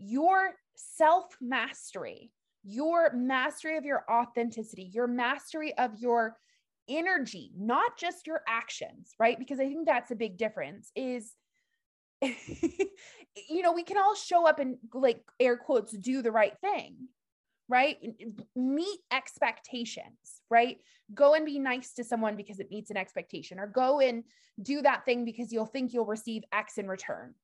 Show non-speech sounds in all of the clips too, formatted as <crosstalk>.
your self mastery, your mastery of your authenticity, your mastery of your energy, not just your actions, right? Because I think that's a big difference is <laughs> you know, we can all show up and like air quotes do the right thing, right? Meet expectations, right? Go and be nice to someone because it meets an expectation, or go and do that thing because you'll think you'll receive X in return,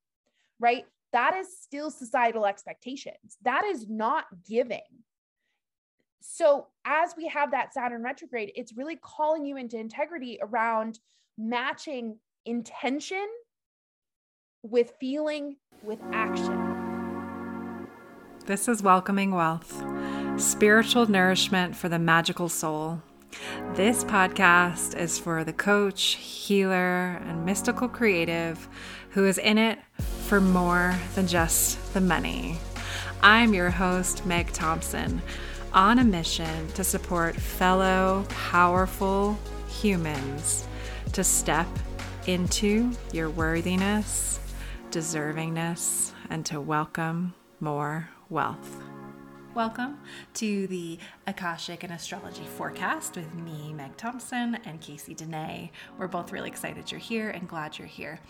right? That is still societal expectations. That is not giving. So, as we have that Saturn retrograde, it's really calling you into integrity around matching intention with feeling with action. This is Welcoming Wealth, spiritual nourishment for the magical soul. This podcast is for the coach, healer, and mystical creative who is in it for more than just the money. I'm your host, Meg Thompson, on a mission to support fellow powerful humans to step into your worthiness, deservingness, and to welcome more wealth. Welcome to the Akashic and Astrology Forecast with me, Meg Thompson, and Casey Dene. We're both really excited you're here and glad you're here.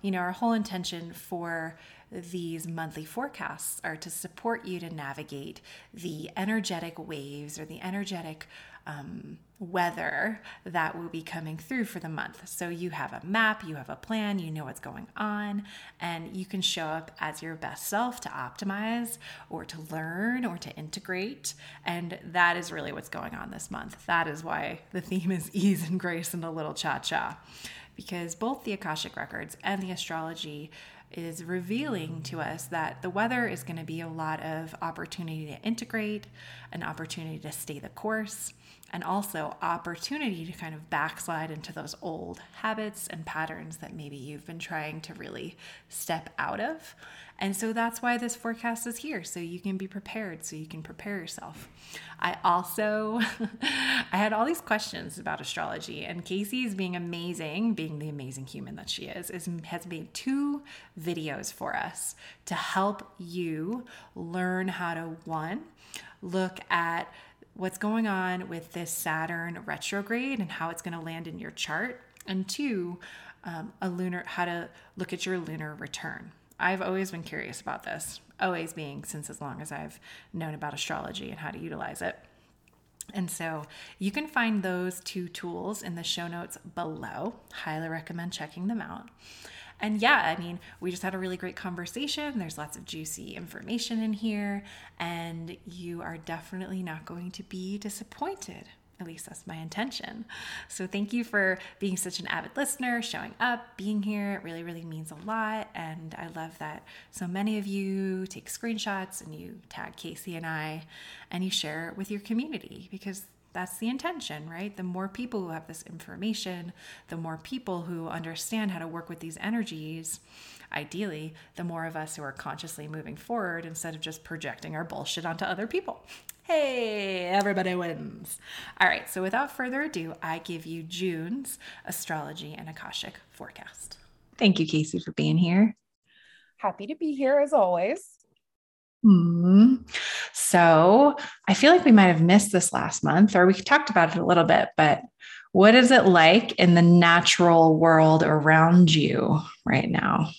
You know, our whole intention for these monthly forecasts are to support you to navigate the energetic waves or the energetic um, weather that will be coming through for the month. So you have a map, you have a plan, you know what's going on, and you can show up as your best self to optimize or to learn or to integrate. And that is really what's going on this month. That is why the theme is <laughs> ease and grace and a little cha cha. Because both the Akashic Records and the astrology is revealing to us that the weather is going to be a lot of opportunity to integrate, an opportunity to stay the course, and also opportunity to kind of backslide into those old habits and patterns that maybe you've been trying to really step out of. And so that's why this forecast is here so you can be prepared so you can prepare yourself. I also <laughs> I had all these questions about astrology and Casey is being amazing, being the amazing human that she is, is has made two videos for us to help you learn how to one look at what's going on with this Saturn retrograde and how it's going to land in your chart, and two, um, a lunar how to look at your lunar return. I've always been curious about this, always being since as long as I've known about astrology and how to utilize it. And so you can find those two tools in the show notes below. Highly recommend checking them out. And yeah, I mean, we just had a really great conversation. There's lots of juicy information in here, and you are definitely not going to be disappointed. At least that's my intention. So, thank you for being such an avid listener, showing up, being here. It really, really means a lot. And I love that so many of you take screenshots and you tag Casey and I and you share it with your community because that's the intention, right? The more people who have this information, the more people who understand how to work with these energies, ideally, the more of us who are consciously moving forward instead of just projecting our bullshit onto other people. <laughs> Hey, everybody wins. All right, so without further ado, I give you June's astrology and Akashic forecast. Thank you, Casey, for being here. Happy to be here as always. Hmm. So I feel like we might have missed this last month, or we talked about it a little bit, but what is it like in the natural world around you right now?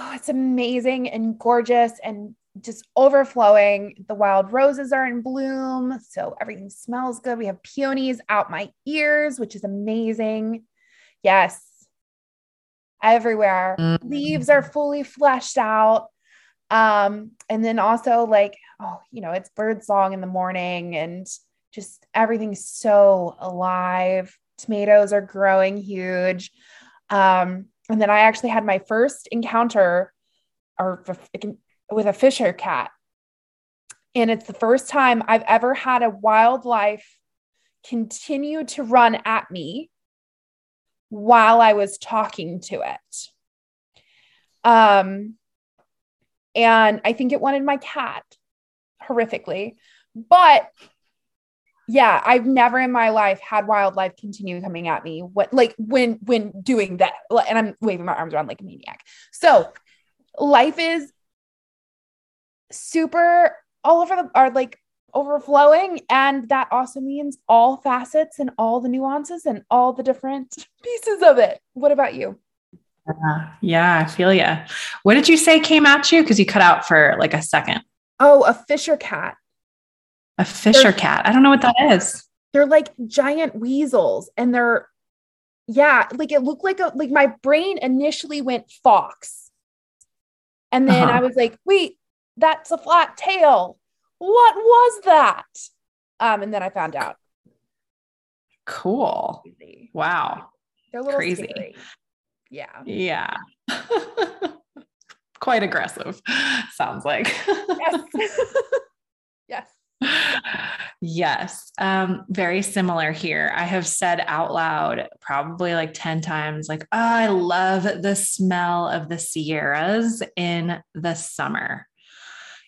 Oh, it's amazing and gorgeous and just overflowing. The wild roses are in bloom. So everything smells good. We have peonies out my ears, which is amazing. Yes. Everywhere. Mm-hmm. Leaves are fully fleshed out. Um, and then also like, oh, you know, it's bird song in the morning and just everything's so alive. Tomatoes are growing huge. Um, and then I actually had my first encounter or with a Fisher cat. And it's the first time I've ever had a wildlife continue to run at me while I was talking to it. Um, and I think it wanted my cat horrifically. But yeah, I've never in my life had wildlife continue coming at me. What like when when doing that, and I'm waving my arms around like a maniac. So life is super all over the are like overflowing. And that also means all facets and all the nuances and all the different <laughs> pieces of it. What about you? Uh, yeah, I feel you. What did you say came at you? Because you cut out for like a second. Oh, a Fisher cat. A Fisher they're, cat. I don't know what that is. They're like giant weasels and they're, yeah, like it looked like a, like my brain initially went fox. And then uh-huh. I was like, wait, that's a flat tail. What was that? Um, and then I found out. Cool. Wow. They're a little crazy. Scary. Yeah. Yeah. <laughs> Quite aggressive, sounds like. <laughs> yes. <laughs> yes. <laughs> Yes. Um, very similar here. I have said out loud probably like 10 times, like, oh, I love the smell of the Sierras in the summer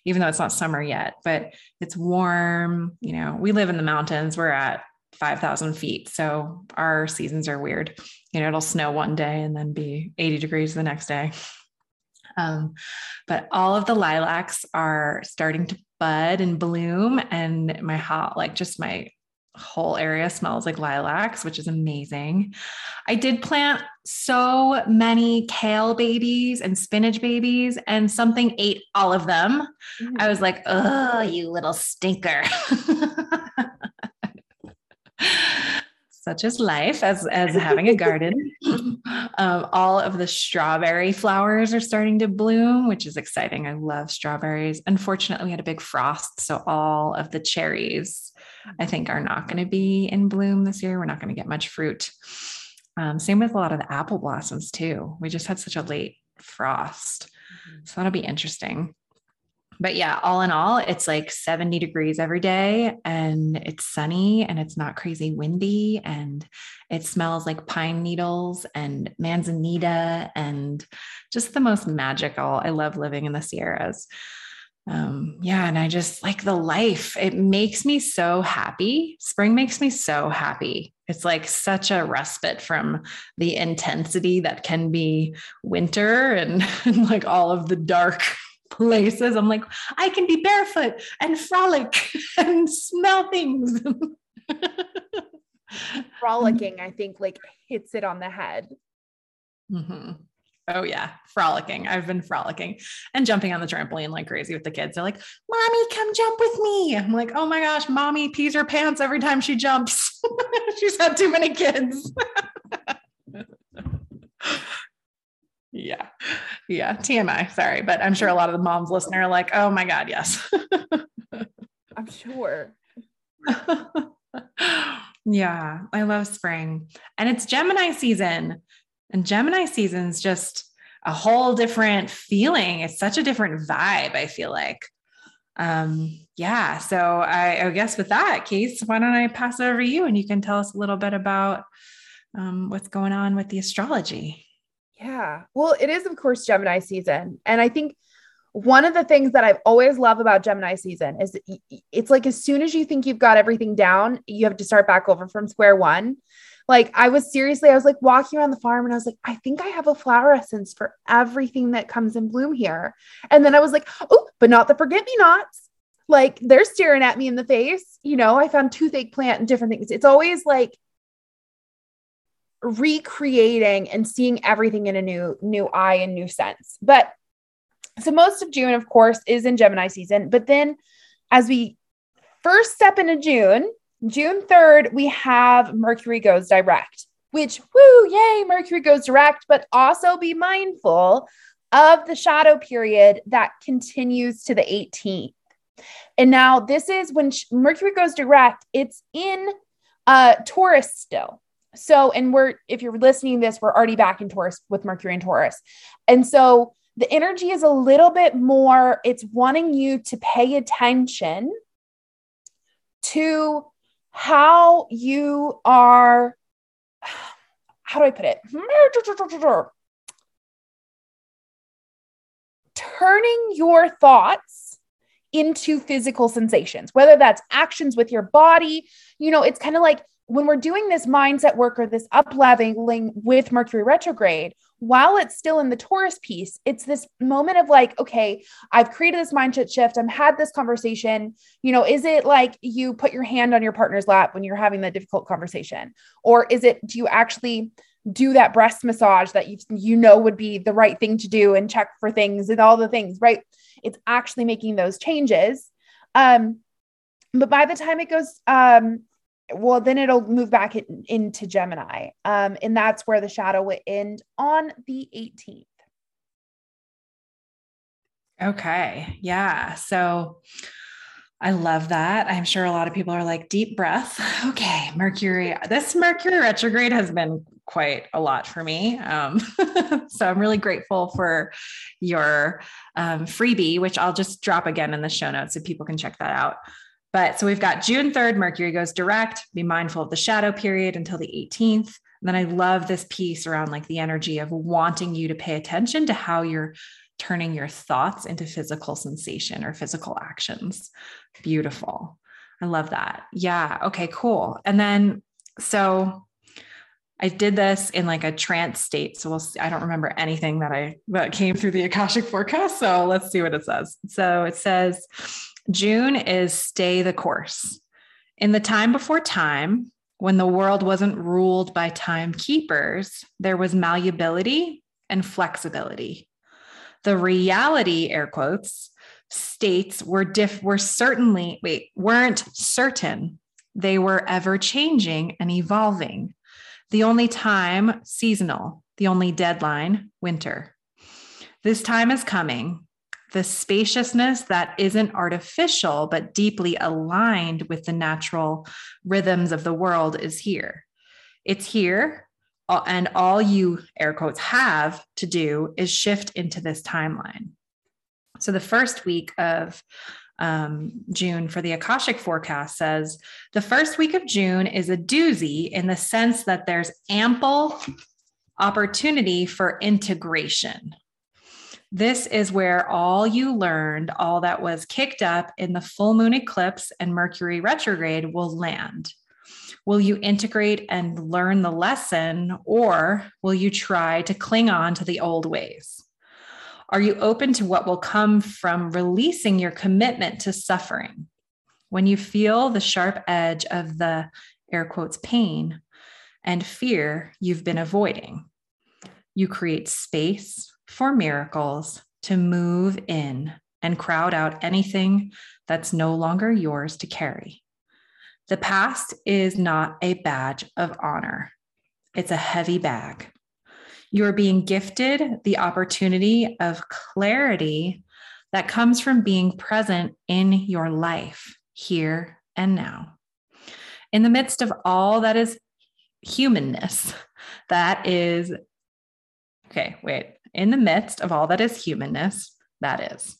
even though it's not summer yet, but it's warm. You know, we live in the mountains. We're at 5,000 feet. So our seasons are weird. You know, it'll snow one day and then be 80 degrees the next day. Um, but all of the lilacs are starting to bud and bloom. And my hot, like just my whole area smells like lilacs, which is amazing. I did plant so many kale babies and spinach babies, and something ate all of them. Mm-hmm. I was like, oh, you little stinker. <laughs> Such is life as, as having a garden. <laughs> um, all of the strawberry flowers are starting to bloom, which is exciting. I love strawberries. Unfortunately, we had a big frost. So all of the cherries I think are not going to be in bloom this year. We're not going to get much fruit. Um, same with a lot of the apple blossoms too. We just had such a late frost. Mm-hmm. So that'll be interesting. But yeah, all in all, it's like 70 degrees every day and it's sunny and it's not crazy windy and it smells like pine needles and manzanita and just the most magical. I love living in the Sierras um, yeah, and I just like the life. It makes me so happy. Spring makes me so happy. It's like such a respite from the intensity that can be winter and, <laughs> and like all of the dark places. I'm like, I can be barefoot and frolic <laughs> and smell things. <laughs> Frolicking, I think, like hits it on the head. Mm-hmm. Oh yeah, frolicking. I've been frolicking and jumping on the trampoline like crazy with the kids. They're like, "Mommy, come jump with me." I'm like, "Oh my gosh, mommy pees her pants every time she jumps. <laughs> She's had too many kids." Yeah. Yeah, TMI, sorry, but I'm sure a lot of the moms listening are like, "Oh my god, yes." <laughs> I'm sure. yeah, I love spring. And it's Gemini season. And Gemini season's just a whole different feeling. It's such a different vibe, I feel like. Um, yeah. So I, I guess with that, Case, why don't I pass it over to you and you can tell us a little bit about um, what's going on with the astrology? Yeah. Well, it is, of course, Gemini season. And I think one of the things that I've always loved about Gemini season is it's like as soon as you think you've got everything down, you have to start back over from square one. Like I was seriously, I was like walking around the farm and I was like, I think I have a flower essence for everything that comes in bloom here. And then I was like, oh, but not the forget me nots. Like they're staring at me in the face. You know, I found toothache plant and different things. It's always like recreating and seeing everything in a new new eye and new sense. But so most of June, of course, is in Gemini season. But then as we first step into June, June 3rd, we have Mercury goes direct, which, woo, yay, Mercury goes direct, but also be mindful of the shadow period that continues to the 18th. And now this is when Mercury goes direct, it's in uh, Taurus still. So, and we're, if you're listening this, we're already back in Taurus with Mercury and Taurus. And so the energy is a little bit more, it's wanting you to pay attention to how you are, how do I put it? Turning your thoughts into physical sensations, whether that's actions with your body. You know, it's kind of like when we're doing this mindset work or this up with Mercury retrograde, while it's still in the Taurus piece, it's this moment of like, okay, I've created this mindset shift. I've had this conversation. You know, is it like you put your hand on your partner's lap when you're having that difficult conversation? Or is it, do you actually do that breast massage that you, you know would be the right thing to do and check for things and all the things, right? It's actually making those changes. Um, but by the time it goes um, well, then it'll move back in, into Gemini. Um, and that's where the shadow will end on the 18th. Okay. Yeah. So I love that. I'm sure a lot of people are like, deep breath. <laughs> Okay. Mercury, this Mercury retrograde has been quite a lot for me. Um, <laughs> so I'm really grateful for your um, freebie, which I'll just drop again in the show notes so people can check that out. But so we've got June 3rd, Mercury goes direct. Be mindful of the shadow period until the 18th. And then I love this piece around like the energy of wanting you to pay attention to how you're turning your thoughts into physical sensation or physical actions. Beautiful. I love that. Yeah. Okay, cool. And then so I did this in like a trance state. So we'll see. I don't remember anything that I that came through the Akashic forecast. So let's see what it says. So it says, June is stay the course. In the time before time, when the world wasn't ruled by timekeepers, there was malleability and flexibility. The reality, air quotes, states were diff were certainly wait, weren't certain. They were ever changing and evolving. The only time seasonal, the only deadline winter. This time is coming the spaciousness that isn't artificial, but deeply aligned with the natural rhythms of the world is here. It's here. And all you, air quotes, have to do is shift into this timeline. So the first week of um, June for the Akashic forecast says the first week of June is a doozy in the sense that there's ample opportunity for integration. This is where all you learned, all that was kicked up in the full moon eclipse and Mercury retrograde will land. Will you integrate and learn the lesson, or will you try to cling on to the old ways? Are you open to what will come from releasing your commitment to suffering? When you feel the sharp edge of the air quotes pain and fear you've been avoiding, you create space for miracles to move in and crowd out anything that's no longer yours to carry. The past is not a badge of honor, it's a heavy bag. You are being gifted the opportunity of clarity that comes from being present in your life here and now. In the midst of all that is humanness, that is, okay, wait, in the midst of all that is humanness, that is.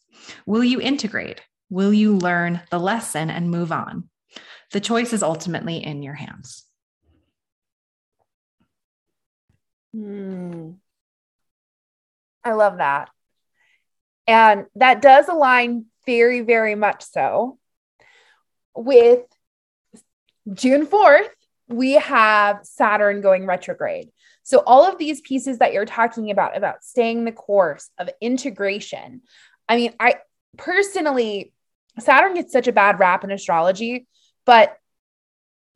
Will you integrate? Will you learn the lesson and move on? The choice is ultimately in your hands. Hmm. I love that. And that does align very, very much so with June 4th. We have Saturn going retrograde. So all of these pieces that you're talking about about staying the course of integration. I mean, I personally Saturn gets such a bad rap in astrology, but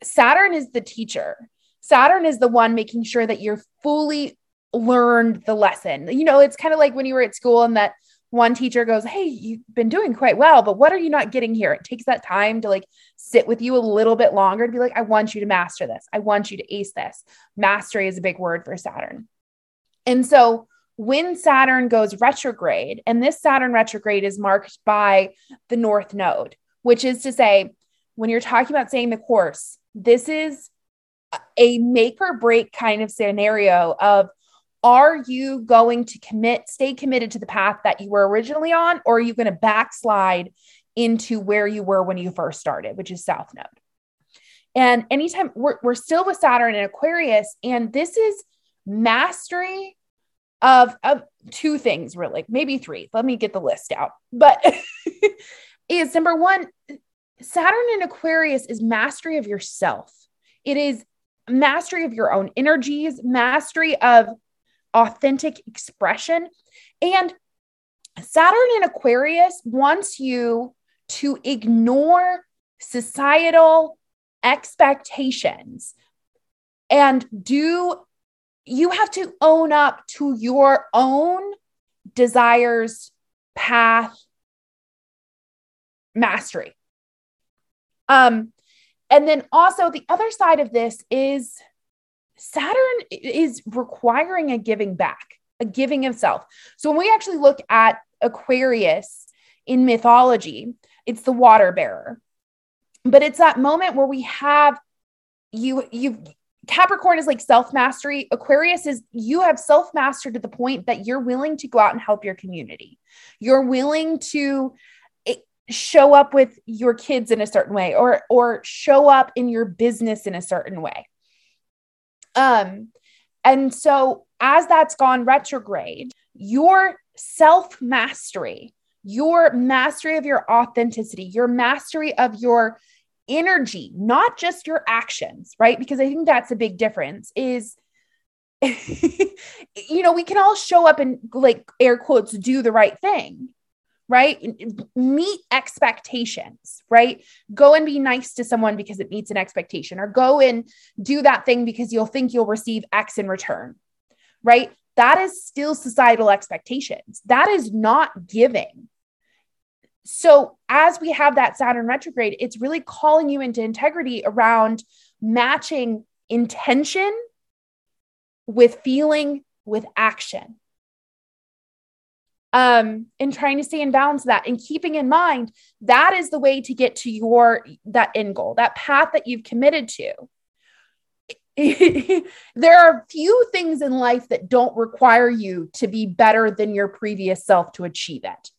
Saturn is the teacher. Saturn is the one making sure that you're fully learned the lesson. You know, it's kind of like when you were at school and that one teacher goes, Hey, you've been doing quite well, but what are you not getting here? It takes that time to like sit with you a little bit longer to be like, I want you to master this. I want you to ace this. Mastery is a big word for Saturn. And so when Saturn goes retrograde, and this Saturn retrograde is marked by the North Node, which is to say, when you're talking about saying the course, this is a make or break kind of scenario of are you going to commit, stay committed to the path that you were originally on, or are you going to backslide into where you were when you first started, which is South Node? And anytime we're, we're still with Saturn and Aquarius, and this is mastery of, of two things, really, maybe three. Let me get the list out. But <laughs> is number one, Saturn in Aquarius is mastery of yourself. It is mastery of your own energies, mastery of authentic expression. And Saturn in Aquarius wants you to ignore societal expectations and do you have to own up to your own desires, path, mastery. Um, and then also the other side of this is Saturn is requiring a giving back, a giving of self. So when we actually look at Aquarius in mythology, it's the water bearer. But it's that moment where we have you you Capricorn is like self mastery. Aquarius is you have self mastered to the point that you're willing to go out and help your community. You're willing to eh, show up with your kids in a certain way or or show up in your business in a certain way. Um and so as that's gone retrograde, your self mastery, your mastery of your authenticity, your mastery of your energy, not just your actions, right? Because I think that's a big difference is <laughs> you know, we can all show up and like air quotes do the right thing, right? Meet expectations, right? Go and be nice to someone because it meets an expectation or go and do that thing because you'll think you'll receive X in return, right? That is still societal expectations. That is not giving so as we have that Saturn retrograde, it's really calling you into integrity around matching intention with feeling with action. Um, and trying to stay in balance that and keeping in mind that is the way to get to your that end goal, that path that you've committed to. <laughs> there are few things in life that don't require you to be better than your previous self to achieve it.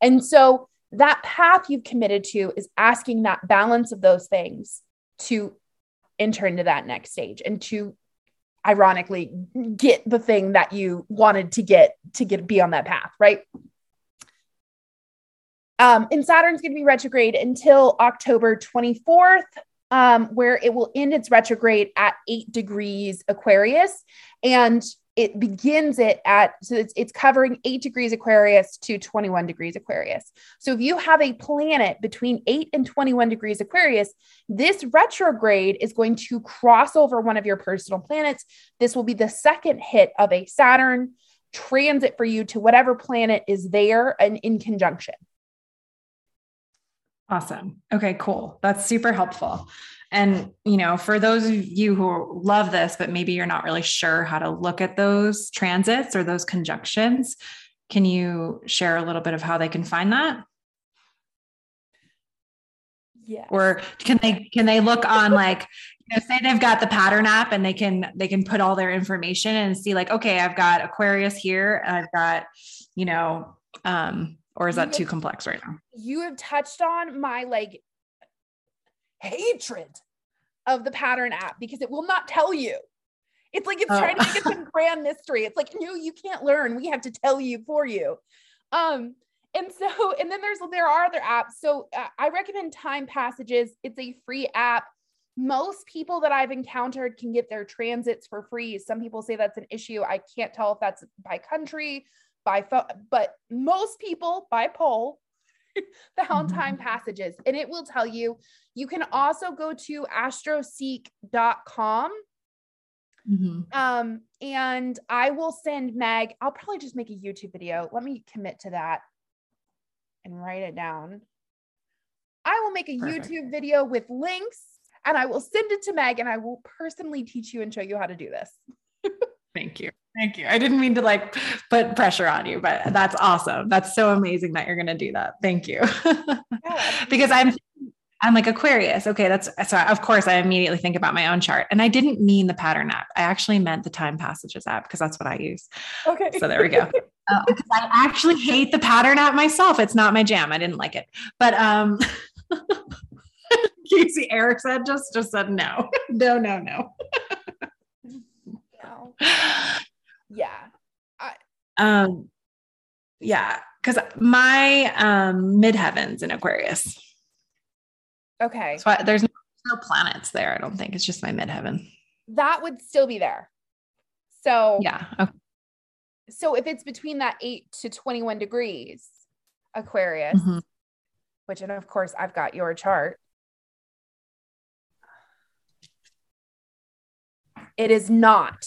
And so that path you've committed to is asking that balance of those things to enter into that next stage and to ironically get the thing that you wanted to get to get be on that path, right? Um, and Saturn's going to be retrograde until October 24th, um, where it will end its retrograde at eight degrees Aquarius. And it begins it at so it's, it's covering 8 degrees aquarius to 21 degrees aquarius. So if you have a planet between 8 and 21 degrees aquarius this retrograde is going to cross over one of your personal planets. This will be the second hit of a saturn transit for you to whatever planet is there and in conjunction. Awesome. Okay cool. That's super helpful and, you know, for those of you who love this, but maybe you're not really sure how to look at those transits or those conjunctions, can you share a little bit of how they can find that? Yeah. Or can they can they look on like you know, say they've got the pattern app and they can they can put all their information and see like, okay, I've got Aquarius here, I've got, you know, um, or is that too complex right now? You have touched on my like hatred of the pattern app because it will not tell you. It's like it's oh. trying to make it some <laughs> grand mystery. It's like, no, you can't learn. We have to tell you for you. Um, and so, and then there's there are other apps. So uh, I recommend Time Passages. It's a free app. Most people that I've encountered can get their transits for free. Some people say that's an issue. I can't tell if that's by country, by phone, but most people by poll <laughs> found mm-hmm. time passages and it will tell you you can also go to astroseek.com mm-hmm. um and i will send meg i'll probably just make a youtube video let me commit to that and write it down i will make a Perfect. youtube video with links and i will send it to meg and i will personally teach you and show you how to do this <laughs> thank you Thank you. I didn't mean to like put pressure on you, but that's awesome. That's so amazing that you're going to do that. Thank you. <laughs> because I'm I'm like Aquarius. Okay, that's so of course I immediately think about my own chart. And I didn't mean the pattern app. I actually meant the time passages app because that's what I use. Okay. So there we go. <laughs> uh, I actually hate the pattern app myself. It's not my jam. I didn't like it. But um <laughs> Casey Erickson just just said no. No, no, no. no yeah. I- um, yeah, because my um midheavens in Aquarius. Okay. So I, there's no planets there. I don't think it's just my midheaven. That would still be there. So yeah. Okay. so if it's between that 8 to 21 degrees Aquarius, mm-hmm. which and of course I've got your chart. It is not.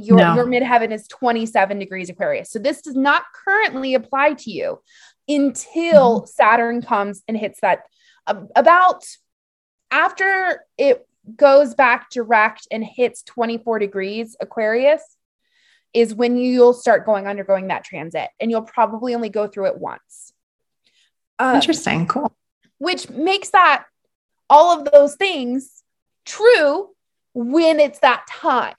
Your no. your midheaven is 27 degrees Aquarius. So this does not currently apply to you until mm-hmm. Saturn comes and hits that uh, about after it goes back direct and hits 24 degrees Aquarius is when you'll start going undergoing that transit and you'll probably only go through it once. Um, Interesting. Cool. Which makes that all of those things true when it's that time.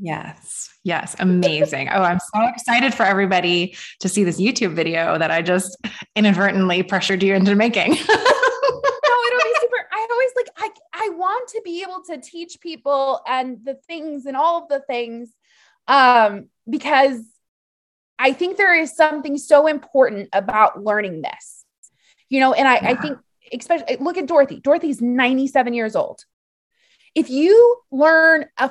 Yes. Yes. Amazing. oh, I'm so excited for everybody to see this YouTube video that I just inadvertently pressured you into making. <laughs> no, it'll be super. I always like, I, I want to be able to teach people and the things and all of the things um, because I think there is something so important about learning this, you know, and I, yeah. I think, especially look at Dorothy. Dorothy's 97 years old. If you learn a,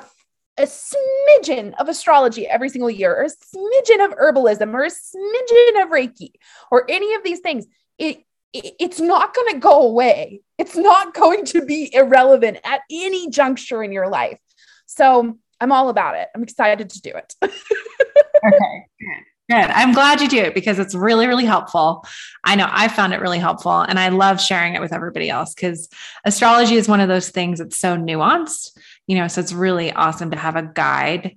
a smidgen of astrology every single year, or a smidgen of herbalism, or a smidgen of Reiki, or any of these things, it, it it's not going to go away. It's not <laughs> going to be irrelevant at any juncture in your life. So I'm all about it. I'm excited to do it. <laughs> okay, good. Good. I'm glad you do it because it's really, really helpful. I know I found it really helpful and I love sharing it with everybody else because astrology is one of those things that's so nuanced, you know, so it's really awesome to have a guide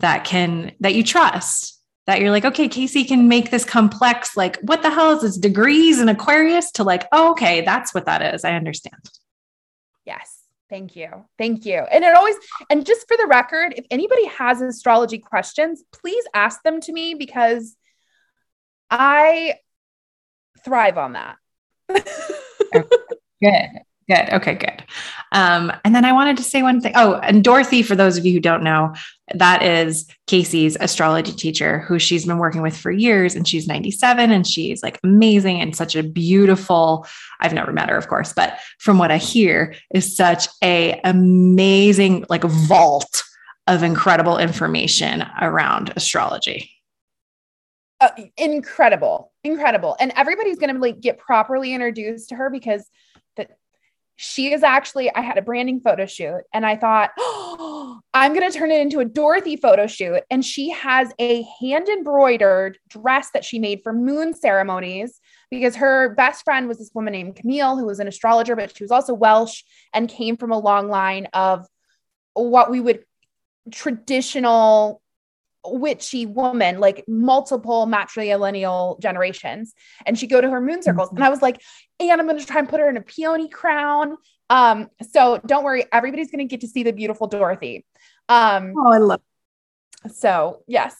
that can, that you trust, that you're like, okay, Casey can make this complex, like, what the hell is this degrees in Aquarius to like, oh, okay, that's what that is. I understand. Yes. Thank you. Thank you. And it always, and just for the record, if anybody has astrology questions, please ask them to me because I thrive on that. <laughs> Good. Good. Okay, good. Um, and then I wanted to say one thing. Oh, and Dorothy, for those of you who don't know, that is Casey's astrology teacher who she's been working with for years. And she's 97 and she's like amazing and such a beautiful, I've never met her, of course, but from what I hear, is such a amazing like vault of incredible information around astrology. Uh, incredible, incredible. And everybody's going to like get properly introduced to her because she is actually, I had a branding photo shoot and I thought, oh, <gasps> I'm going to turn it into a Dorothy photo shoot. And she has a hand embroidered dress that she made for moon ceremonies because her best friend was this woman named Camille, who was an astrologer, but she was also Welsh and came from a long line of what we would traditional witchy woman, like multiple matrilineal generations. And she'd go to her moon circles. And I was like, and I'm going to try and put her in a peony crown. Um, so don't worry, everybody's going to get to see the beautiful Dorothy. Um, oh, I love. So yes,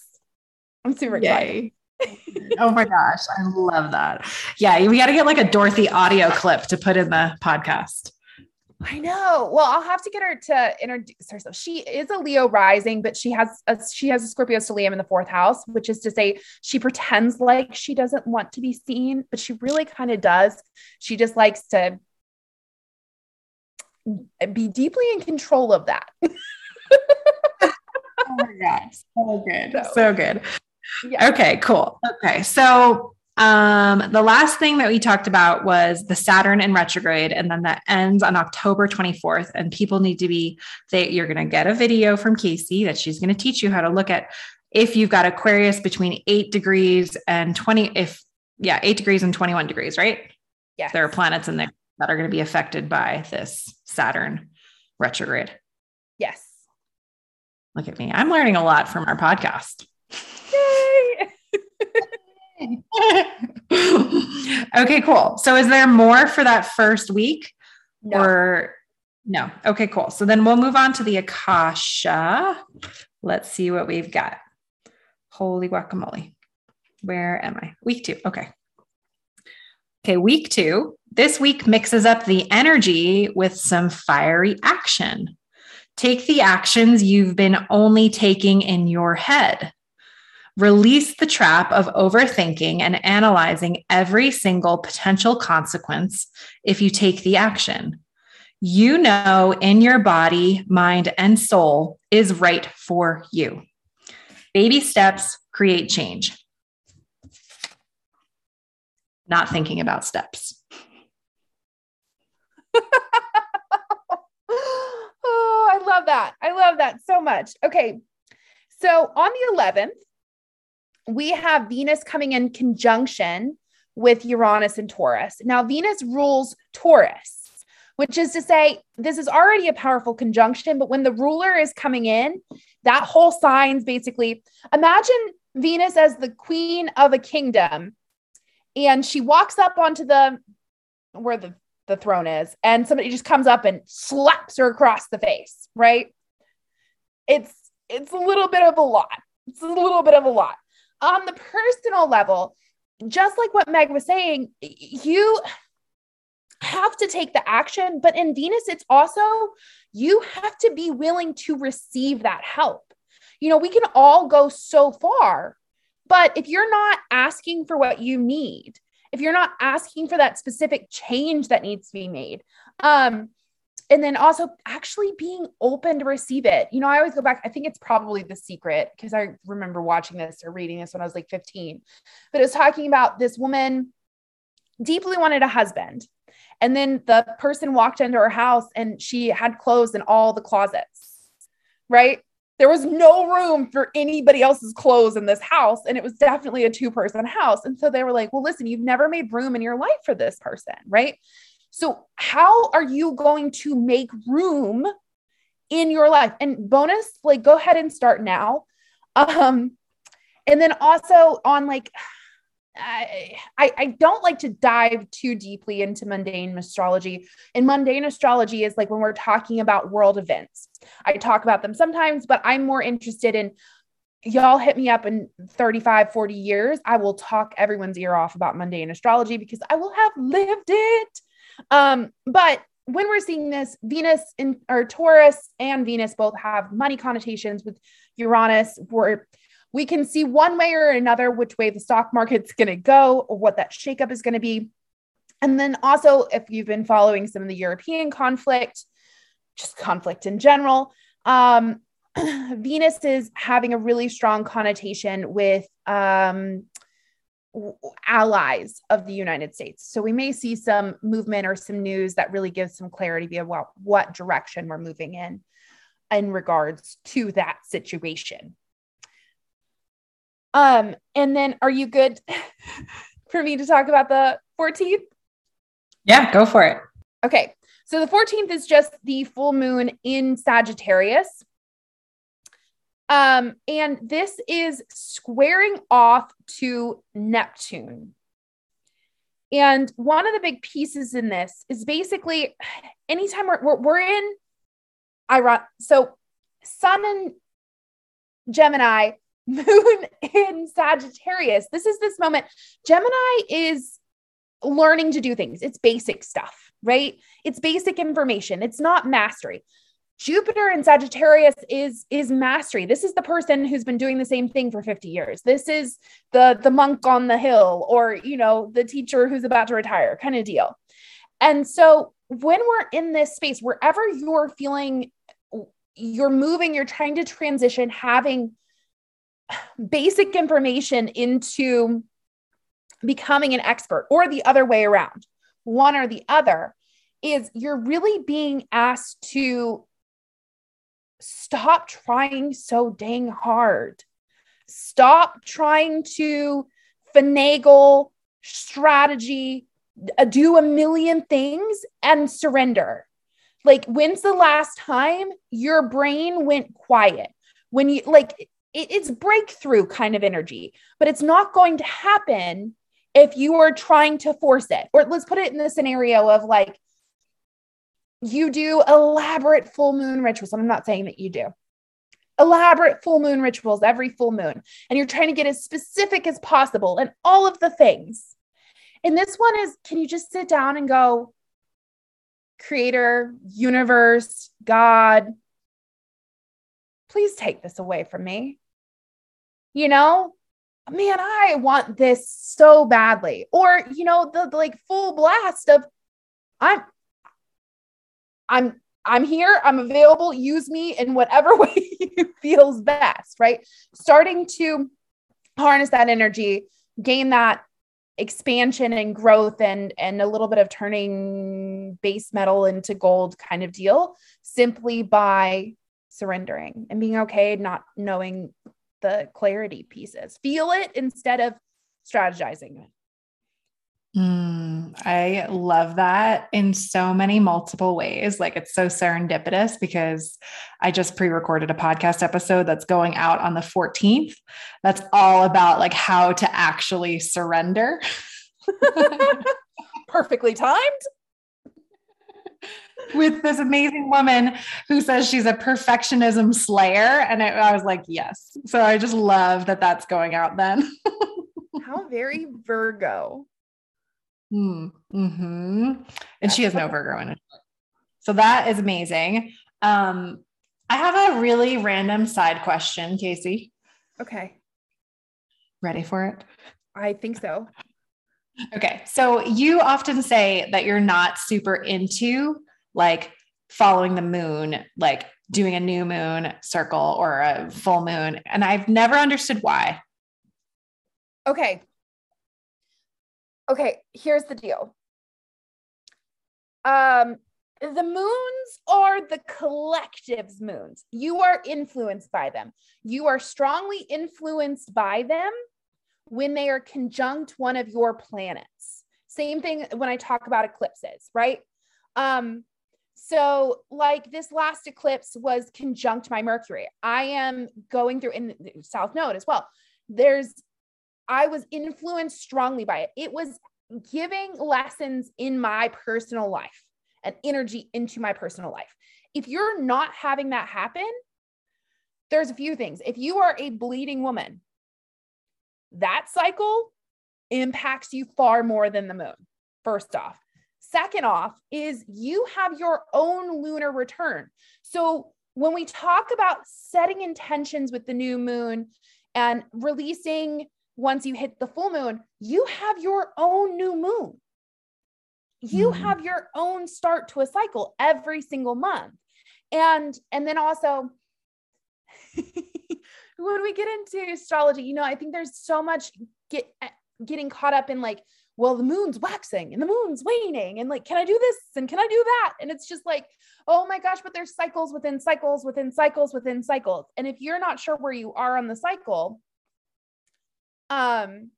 I'm super Yay. excited. oh my gosh, I love that. Yeah, we got to get like a Dorothy audio clip to put in the podcast. I know. Well, I'll have to get her to introduce herself. She is a Leo rising, but she has a she has a Scorpio stellium in the fourth house, which is to say she pretends like she doesn't want to be seen, but she really kind of does. She just likes to be deeply in control of that. <laughs> oh my gosh. So good. So, so good. Yeah. Okay, cool. Okay. So um, the last thing that we talked about was the Saturn in retrograde, and then that ends on October 24th. And people need to be, they, you're going to get a video from Casey that she's going to teach you how to look at if you've got Aquarius between eight degrees and 20, if, yeah, eight degrees and 21 degrees, right? Yeah. There are planets in there that are going to be affected by this Saturn retrograde. Yes. Look at me. I'm learning a lot from our podcast. <laughs> okay, cool. So is there more for that first week? No. Or no? Okay, cool. So then we'll move on to the Akasha. Let's see what we've got. Holy guacamole. Where am I? Week two. Okay. Okay, week two. This week mixes up the energy with some fiery action. Take the actions you've been only taking in your head. Release the trap of overthinking and analyzing every single potential consequence if you take the action. You know, in your body, mind, and soul is right for you. Baby steps create change. Not thinking about steps. <laughs> oh, I love that. I love that so much. Okay. So on the 11th, we have Venus coming in conjunction with Uranus and Taurus. Now, Venus rules Taurus, which is to say, this is already a powerful conjunction, but when the ruler is coming in, that whole sign's basically imagine Venus as the queen of a kingdom, and she walks up onto the where the, the throne is, and somebody just comes up and slaps her across the face, right? It's it's a little bit of a lot. It's a little bit of a lot. On the personal level, just like what Meg was saying, you have to take the action, but in Venus, it's also you have to be willing to receive that help. You know, we can all go so far, but if you're not asking for what you need, if you're not asking for that specific change that needs to be made, um, and then also actually being open to receive it. You know, I always go back, I think it's probably the secret because I remember watching this or reading this when I was like 15, but it was talking about this woman deeply wanted a husband. And then the person walked into her house and she had clothes in all the closets, right? There was no room for anybody else's clothes in this house. And it was definitely a two person house. And so they were like, well, listen, you've never made room in your life for this person, right? So, how are you going to make room in your life? And bonus, like, go ahead and start now. Um, and then also on like, I, I don't like to dive too deeply into mundane astrology. And mundane astrology is like when we're talking about world events. I talk about them sometimes, but I'm more interested in y'all hit me up in 35, 40 years. I will talk everyone's ear off about mundane astrology because I will have lived it. Um, but when we're seeing this, Venus in or Taurus and Venus both have money connotations with Uranus, where we can see one way or another which way the stock market's going to go or what that shakeup is going to be. And then also, if you've been following some of the European conflict, just conflict in general, um, <clears throat> Venus is having a really strong connotation with um, allies of the United States. So we may see some movement or some news that really gives some clarity about what direction we're moving in in regards to that situation. Um, and then are you good <laughs> for me to talk about the 14th? Yeah, go for it. Okay. So the 14th is just the full moon in Sagittarius. Um, and this is squaring off to Neptune. And one of the big pieces in this is basically anytime we're, we're, we're in Iran, so Sun and Gemini, <laughs> Moon in Sagittarius. This is this moment. Gemini is learning to do things, it's basic stuff, right? It's basic information, it's not mastery. Jupiter in Sagittarius is is mastery. This is the person who's been doing the same thing for 50 years. This is the the monk on the hill or you know the teacher who's about to retire kind of deal. And so when we're in this space wherever you're feeling you're moving, you're trying to transition having basic information into becoming an expert or the other way around. One or the other is you're really being asked to stop trying so dang hard. Stop trying to finagle strategy, uh, do a million things and surrender. Like, when's the last time your brain went quiet? When you like, it, it's breakthrough kind of energy, but it's not going to happen if you are trying to force it. Or let's put it in the scenario of like, you do elaborate full moon rituals. I'm not saying that you do elaborate full moon rituals every full moon, and you're trying to get as specific as possible and all of the things. And this one is can you just sit down and go, Creator, universe, God, please take this away from me? You know, man, I want this so badly. Or, you know, the, the like full blast of I'm I'm I'm here, I'm available, use me in whatever <laughs> way feels best, right? Starting to harness that energy, gain that expansion and growth and and a little bit of turning base metal into gold kind of deal simply by surrendering and being okay not knowing the clarity pieces feel it instead of strategizing it Mm, I love that in so many multiple ways. Like it's so serendipitous because I just pre recorded a podcast episode that's going out on the 14th. That's all about like how to actually surrender. <laughs> Perfectly timed. <laughs> With this amazing woman who says she's a perfectionism slayer. And I, I was like, yes. So I just love that that's going out then. <laughs> how very Virgo. Hmm. Mm-hmm. And she has no Virgo in it. So that is amazing. Um, I have a really random side question, Casey. Okay. Ready for it? I think so. Okay. So you often say that you're not super into like following the moon, like doing a new moon circle or a full moon. And I've never understood why. Okay okay, here's the deal. Um, the moons are the collective's moons. You are influenced by them. You are strongly influenced by them when they are conjunct one of your planets. Same thing when I talk about eclipses, right? Um, so, like this last eclipse was conjunct my Mercury. I am going through in South Node as well. There's I was influenced strongly by it. It was giving lessons in my personal life and energy into my personal life. If you're not having that happen, there's a few things. If you are a bleeding woman, that cycle impacts you far more than the moon, first off. Second off, is you have your own lunar return. So when we talk about setting intentions with the new moon and releasing once you hit the full moon, you have your own new moon. You mm have your own start to a cycle every single month. And and then also <laughs> when we get into astrology, you know, I think there's so much get getting caught up in like, well, the moon's waxing and the moon's waning, and like, can I do this and can I do that? And it's just like, oh my gosh, but there's cycles within cycles within cycles within cycles. And if you're not sure where you are on the cycle, um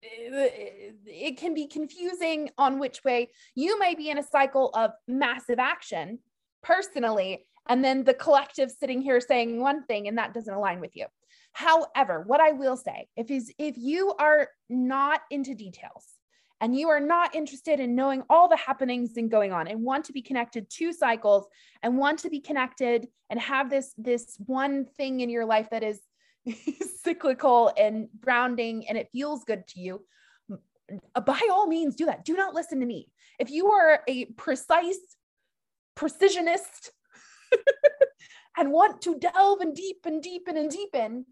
it, can be confusing on which way. You may be in a cycle of massive action personally and then the collective sitting here saying one thing and that doesn't align with you. However what i will say if is if you are not into details and you are not interested in knowing all the happenings and going on and want to be connected to cycles and want to be connected and have this this one thing in your life that is <laughs> cyclical and grounding and it feels good to you, by all means do that. Do not listen to me. If you are a precise precisionist <laughs> and want to delve and deepen, and deepen, and deepen,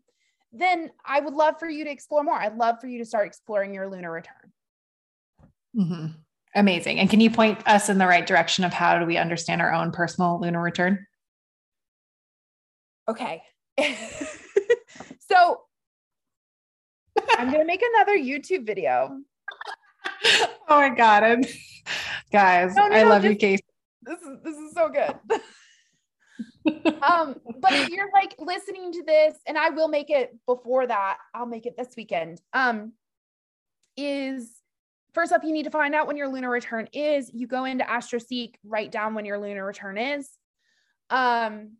then I would love for you to explore more. I'd love for you to start exploring your lunar return. Mm-hmm. Amazing. And can you point us in the right direction of how do we understand our own personal lunar return? Okay. <laughs> So I'm going to make another YouTube video. Oh my God. I'm, guys, no, no, I no, love just, you, Casey. This is, this is so good. um, but if you're like listening to this, and I will make it before that, I'll make it this weekend. Um, is first up, you need to find out when your lunar return is. You go into AstroSeek, write down when your lunar return is. Um,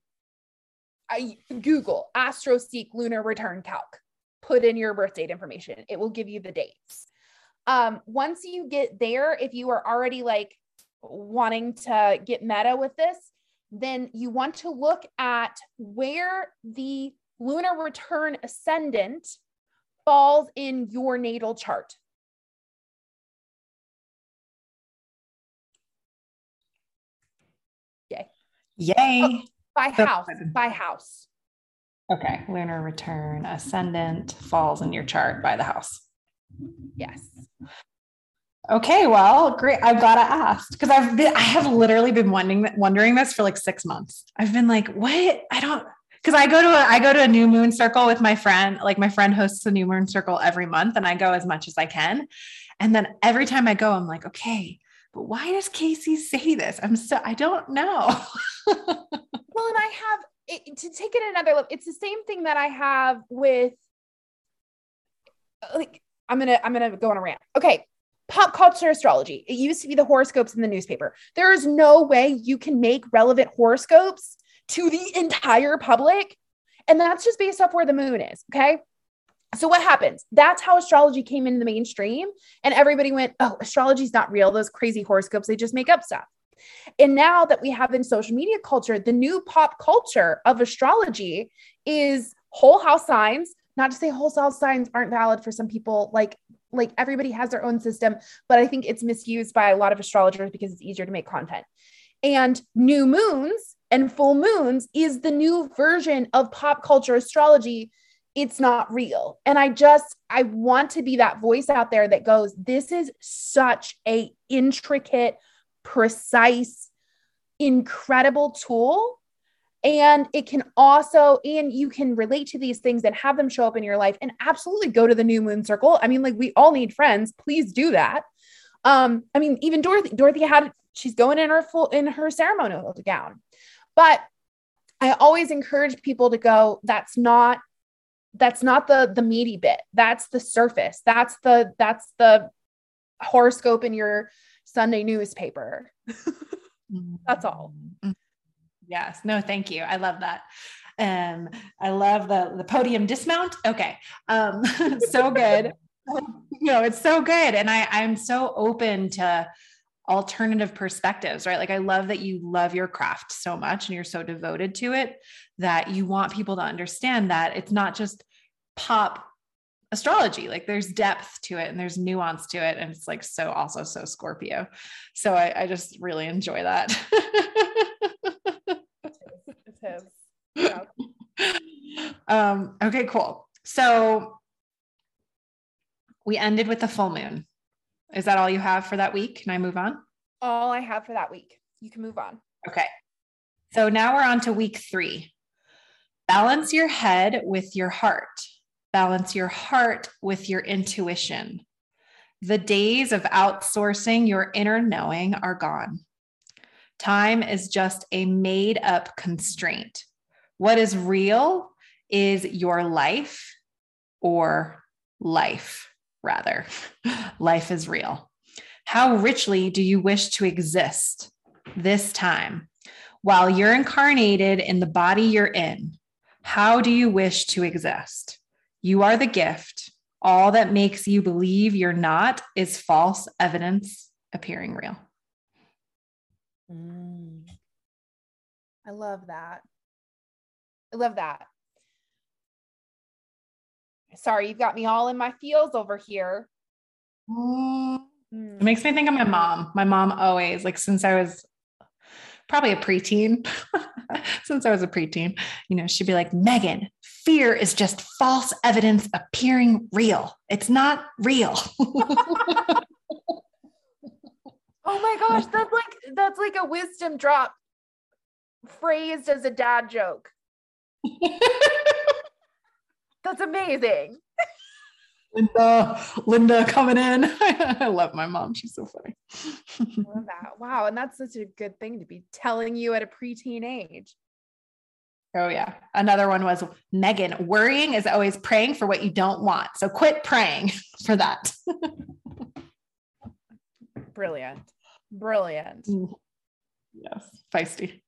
I Google AstroSeek lunar return calc. Put in your birth date information. It will give you the dates. Um, once you get there, if you are already like wanting to get meta with this, then you want to look at where the lunar return ascendant falls in your natal chart. Yay. Yay. Oh, by so, house, by house. Okay. Lunar return ascendant falls in your chart by the house. Yes. Okay, well, great. I've got to ask because I've been, I have literally been wondering wondering this for like six months. I've been like, what? I don't because I go to a I go to a new moon circle with my friend. Like my friend hosts a new moon circle every month, and I go as much as I can. And then every time I go, I'm like, okay, but why does Casey say this? I'm so I don't know. <laughs> well, and I have it, to take it another level. It's the same thing that I have with like I'm gonna I'm gonna go on a rant. Okay, pop culture astrology. It used to be the horoscopes in the newspaper. There is no way you can make relevant horoscopes to the entire public. And that's just based off where the moon is. Okay. So what happens? That's how astrology came into the mainstream. And everybody went, oh, astrology's not real. Those crazy horoscopes, they just make up stuff. And now that we have in social media culture, the new pop culture of astrology is whole house signs. Not to say whole house signs aren't valid for some people, like like everybody has their own system, but I think it's misused by a lot of astrologers because it's easier to make content. And new moons and full moons is the new version of pop culture astrology. It's not real. And I just I want to be that voice out there that goes this is such a intricate, precise, incredible tool. And it can also and you can relate to these things and have them show up in your life and absolutely go to the new moon circle. I mean like we all need friends. Please do that. Um i mean even dorothy dorothy had she's going in her full in her ceremonial gown. But i always encourage people to go that's not that's not the the meaty bit that's the surface that's the that's the horoscope in your sunday newspaper <laughs> that's all mm-hmm. Yes. No, thank you. I love that. Um, I love the the podium dismount. Okay. Um, <laughs> so good. <laughs> you know, it's so good. And I I'm so open to alternative perspectives, right? Like I love that you love your craft so much and you're so devoted to it that you want people to understand that it's not just pop astrology like there's depth to it and there's nuance to it and it's like so also so scorpio so i, I just really enjoy that Yeah. <laughs> um, okay, cool. So we ended with the full moon. Is that all you have for that week? Can I move on? All I have for that week. You can move on. Okay. So now we're on to week three. Balance your head with your heart. Balance your heart with your intuition. The days of outsourcing your inner knowing are gone. Time is just a made up constraint. What is real is your life or life, rather. <laughs> life is real. How richly do you wish to exist this time? While you're incarnated in the body you're in, how do you wish to exist? You are the gift. All that makes you believe you're not is false evidence appearing real. Mm. I love that. I love that. Sorry, you've got me all in my feels over here. Mm. It makes me think of my mom. My mom always, like, since I was probably a preteen, <laughs> <laughs> since I was a preteen, you know, she'd be like, Megan, fear is just false evidence appearing real. It's not real. <laughs> oh my gosh, that's like that's like a wisdom drop phrased as a dad joke. <laughs> That's amazing. Linda, Linda coming in. <laughs> I love my mom. She's so funny. I love that. Wow. And that's such a good thing to be telling you at a preteen age. Oh, yeah. Another one was Megan, worrying is always praying for what you don't want. So quit praying <laughs> for that. Brilliant. Brilliant. Mm. Yes. Feisty.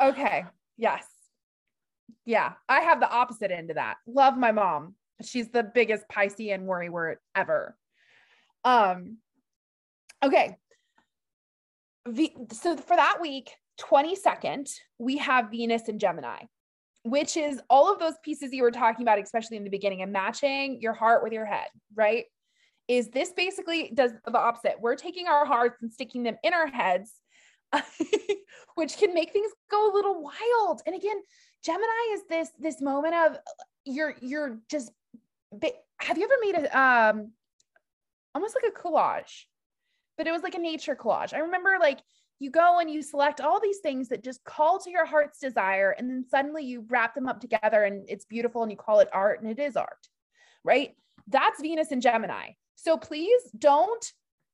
Okay. Yes yeah, I have the opposite end of that. Love my mom. She's the biggest Piscean worry word ever. Um, okay. The, so for that week, 22nd, we have Venus and Gemini, which is all of those pieces you were talking about, especially in the beginning, and matching your heart with your head, right? Is this basically does the opposite? We're taking our hearts and sticking them in our heads, <laughs> which can make things go a little wild. And again, Gemini is this this moment of you're you're just have you ever made a um almost like a collage but it was like a nature collage. I remember like you go and you select all these things that just call to your heart's desire and then suddenly you wrap them up together and it's beautiful and you call it art and it is art right? That's venus and gemini. So please don't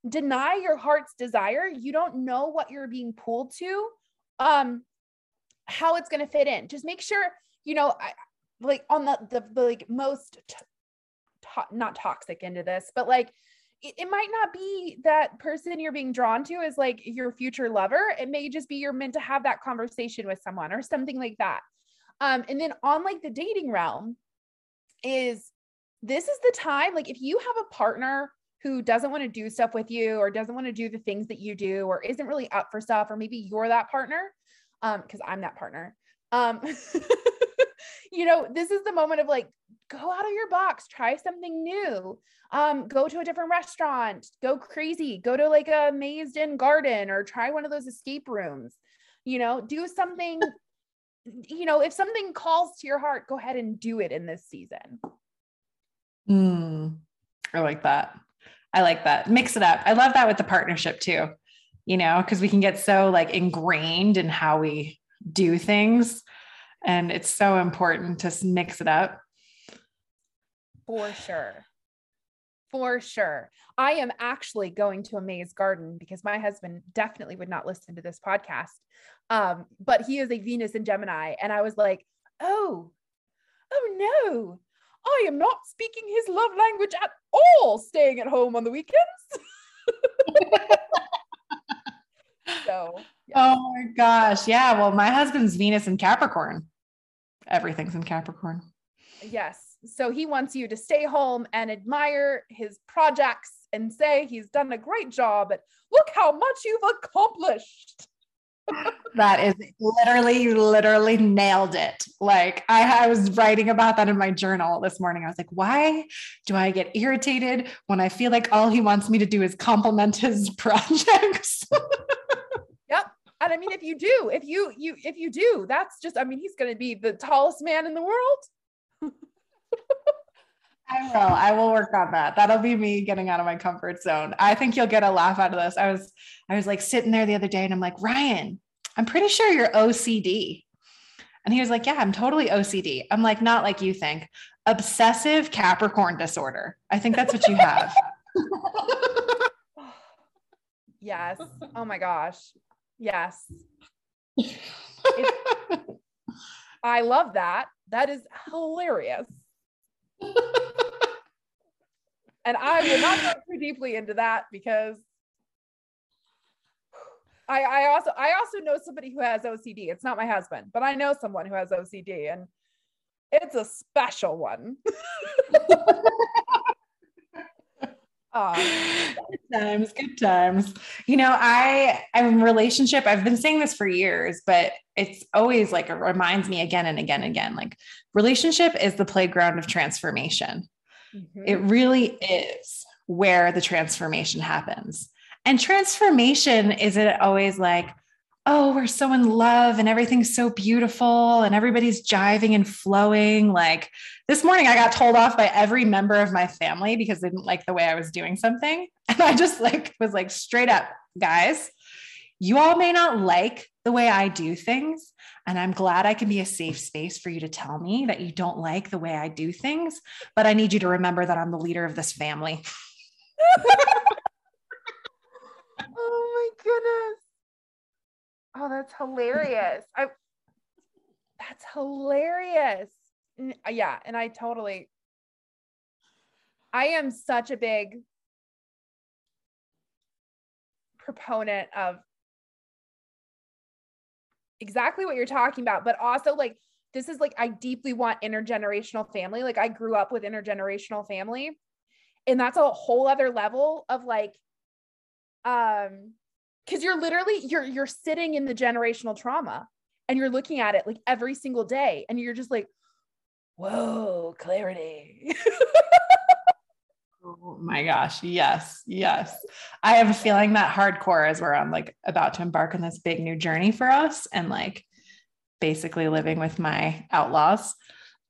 deny your heart's desire. You don't know what you're being pulled to um how it's going to fit in. Just make sure you know I, like on the the, the like most t- to- not toxic into this but like it, it might not be that person you're being drawn to is like your future lover. It may just be you're meant to have that conversation with someone or something like that. Um, and then on like the dating realm, is this is the time, like if you have a partner who doesn't want to do stuff with you or doesn't want to do the things that you do or isn't really up for stuff, or maybe you're that partner, um, because I'm that partner. Um, <laughs> you know, this is the moment of like, go out of your box, try something new. Um, go to a different restaurant, go crazy, go to like a mazed in garden or try one of those escape rooms. You know, do something, you know, if something calls to your heart, go ahead and do it in this season. Mm, I like that. I like that. Mix it up. I love that with the partnership too, you know, because we can get so like ingrained in how we do things. And it's so important to mix it up. For sure. For sure. I am actually going to a maze garden because my husband definitely would not listen to this podcast. Um, but he is a Venus and Gemini. And I was like, oh, oh no, I am not speaking his love language at all, staying at home on the weekends. <laughs> so, yeah. oh my gosh. Yeah. Well, my husband's Venus in Capricorn. Everything's in Capricorn. Yes. So he wants you to stay home and admire his projects and say he's done a great job, but look how much you've accomplished. <laughs> that is literally, literally nailed it. Like I, I, was writing about that in my journal this morning. I was like, why do I get irritated when I feel like all he wants me to do is compliment his <laughs> projects? <laughs> And I mean, if you do, if you you if you do, that's just, I mean, he's gonna be the tallest man in the world. I will. I will work on that. That'll be me getting out of my comfort zone. I think you'll get a laugh out of this. I was I was like sitting there the other day and I'm like, "Ryan, I'm pretty sure you're OCD." And he was like, "Yeah, I'm totally OCD." I'm like, "Not like you think. Obsessive Capricorn disorder. I think that's what you have." <laughs> yes. Oh my gosh. Yes. <laughs> I love that. That is hilarious and I will not go too deeply into that because I, I also I also know somebody who has OCD. It's not my husband, but I know someone who has OCD and it's a special one. <laughs> Um, good times, good times. You know, I I'm relationship. I've been saying this for years, but it's always like it reminds me again and again and again. Like relationship is the playground of transformation. Mm-hmm. It really is where the transformation happens. And transformation isn't always like, oh, we're so in love and everything's so beautiful and everybody's jiving and flowing. Like this morning, I got told off by every member of my family because they didn't like the way I was doing something. <laughs> And I just like was like, straight up, guys, you all may not like the way I do things. And I'm glad I can be a safe space for you to tell me that you don't like the way I do things. But I need you to remember that I'm the leader of this family. <laughs> oh my goodness. Oh, that's hilarious. I that's hilarious. Uh, yeah, and I totally I am such a big proponent of exactly what you're talking about, but also like this is like I deeply want intergenerational family. Like I grew up with intergenerational family. And that's a whole other level of like um because you're literally you're you're sitting in the generational trauma and you're looking at it like every single day and you're just like whoa clarity. <laughs> Oh my gosh yes yes. I have a feeling that hardcore as we're on like about to embark on this big new journey for us and like basically living with my outlaws.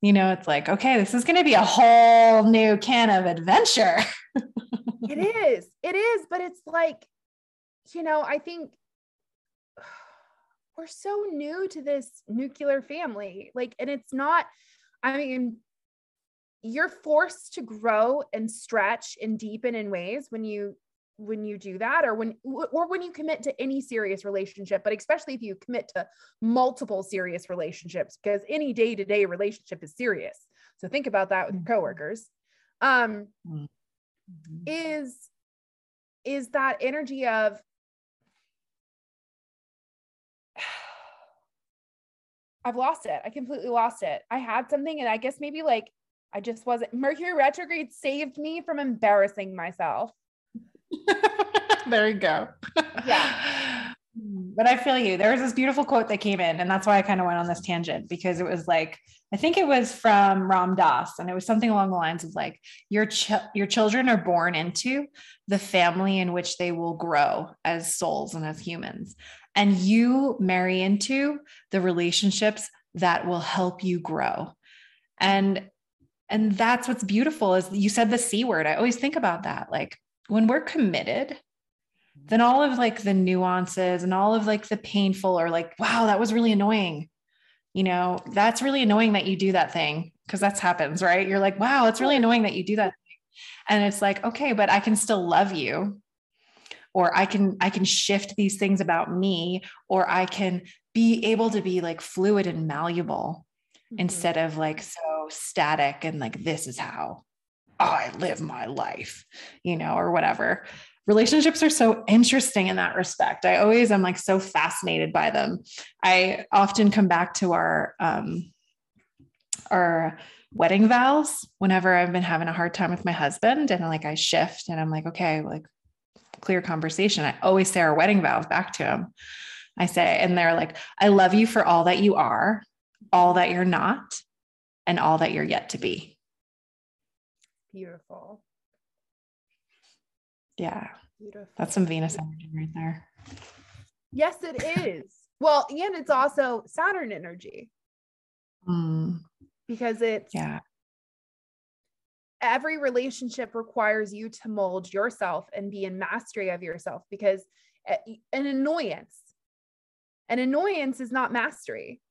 You know it's like okay this is going to be a whole new can of adventure. <laughs> It is it is but it's like you know, I think <sighs> we're so new to this nuclear family. Like, and it's not, I mean, you're forced to grow and stretch and deepen in ways when you when you do that or when or when you commit to any serious relationship but especially if you commit to multiple serious relationships because any day-to-day relationship is serious so think about that with your mm-hmm. coworkers um mm-hmm. is is that energy of I've lost it. I completely lost it. I had something and I guess maybe like I just wasn't Mercury retrograde saved me from embarrassing myself. <laughs> there you go. Yeah. <laughs> But I feel you. There was this beautiful quote that came in, and that's why I kind of went on this tangent because it was like, I think it was from Ram Dass, and it was something along the lines of like, your ch- your children are born into the family in which they will grow as souls and as humans, and you marry into the relationships that will help you grow, and and that's what's beautiful is you said the c word. I always think about that, like when we're committed then all of like the nuances and all of like the painful or like wow that was really annoying. You know that's really annoying that you do that thing because that's happens right? You're like wow it's really annoying that you do that thing. and it's like okay but i can still love you or i can i can shift these things about me or i can be able to be like fluid and malleable mm-hmm. instead of like so static and like this is how I live my life, you know, or whatever. Relationships are so interesting in that respect. I always am like so fascinated by them. I often come back to our um our wedding vows whenever I've been having a hard time with my husband and like I shift and I'm like, okay, like clear conversation. I always say our wedding vows back to him. I say, and they're like, I love you for all that you are, all that you're not, and all that you're yet to be beautiful. Yeah. Beautiful. That's some Venus energy right there. Yes, it is. well, and it's also Saturn energy. Mm. Because it's yeah. Every relationship requires you to mold yourself and be in mastery of yourself because eh, an annoyance, an annoyance is not mastery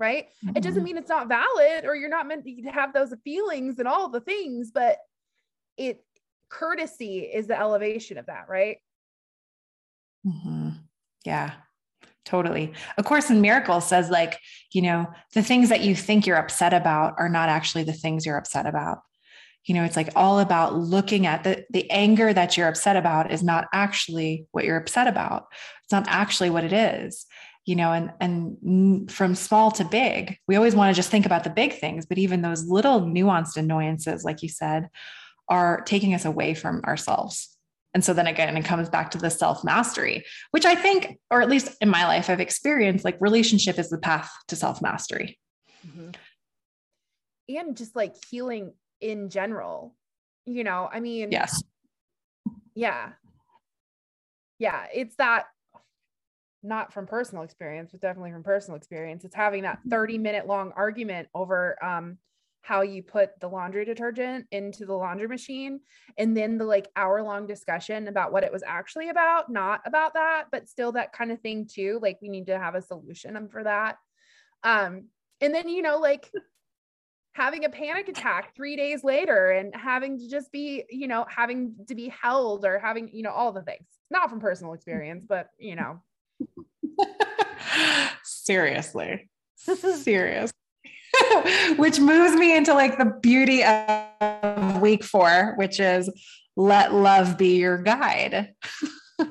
right? Mm-hmm. It doesn't mm-hmm. mean it's not valid or you're not meant to have those feelings and all the things, but it courtesy is the elevation of that, right? Mm-hmm. Yeah, totally. Of Course in Miracles says, like, you know, the things that you think you're upset about are not actually the things you're upset about. You know, it's like all about looking at the the anger that you're upset about is not actually what you're upset about. It's not actually what it is you know and and from small to big we always want to just think about the big things but even those little nuanced annoyances like you said are taking us away from ourselves and so then again it comes back to the self mastery which i think or at least in my life i've experienced like relationship is the path to self mastery mm-hmm. and just like healing in general you know i mean yes yeah yeah it's that not from personal experience, but definitely from personal experience. It's having that 30 minute long argument over um, how you put the laundry detergent into the laundry machine and then the like hour long discussion about what it was actually about, not about that, but still that kind of thing too. Like we need to have a solution for that. Um, and then, you know, like having a panic attack three days later and having to just be, you know, having to be held or having, you know, all the things, not from personal experience, but, you know, <laughs> Seriously. this is Serious. <laughs> which moves me into like the beauty of week four, which is let love be your guide. <laughs>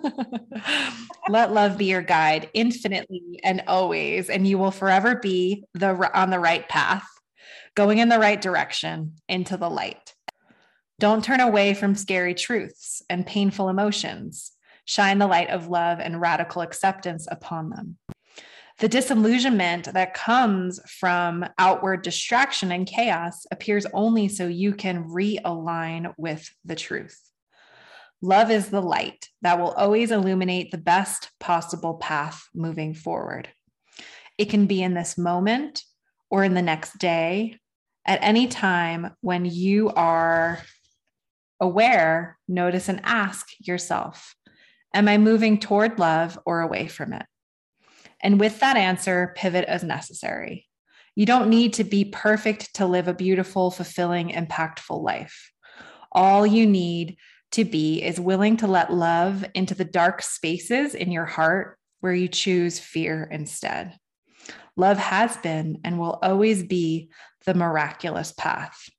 let love be your guide infinitely and always, and you will forever be the on the right path, going in the right direction into the light. Don't turn away from scary truths and painful emotions shine the light of love and radical acceptance upon them. The disillusionment that comes from outward distraction and chaos appears only so you can realign with the truth. Love is the light that will always illuminate the best possible path moving forward. It can be in this moment or in the next day, at any time when you are aware, notice and ask yourself Am I moving toward love or away from it? And with that answer, pivot as necessary. You don't need to be perfect to live a beautiful, fulfilling, impactful life. All you need to be is willing to let love into the dark spaces in your heart where you choose fear instead. Love has been and will always be the miraculous path.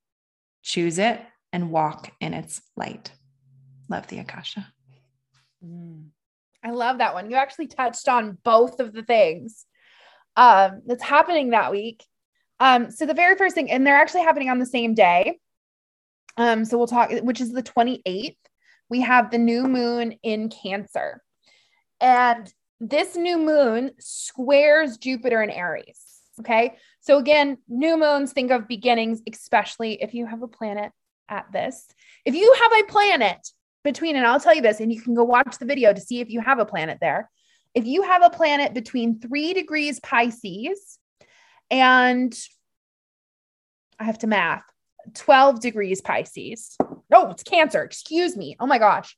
Choose it and walk in its light. Love the Akasha. Mm. I love that one. You actually touched on both of the things um, that's happening that week. Um, so the very first thing, and they're actually happening on the same day. Um, so we'll talk, which is the 28th. We have the new moon in Cancer. And this new moon squares Jupiter in Aries. Okay. So again, new moons think of beginnings, especially if you have a planet at this. If you have a planet between, and I'll tell you this, and you can go watch the video to see if you have a planet there. If you have a planet between three degrees Pisces and I have to math 12 degrees Pisces. No, it's Cancer. Excuse me. Oh my gosh.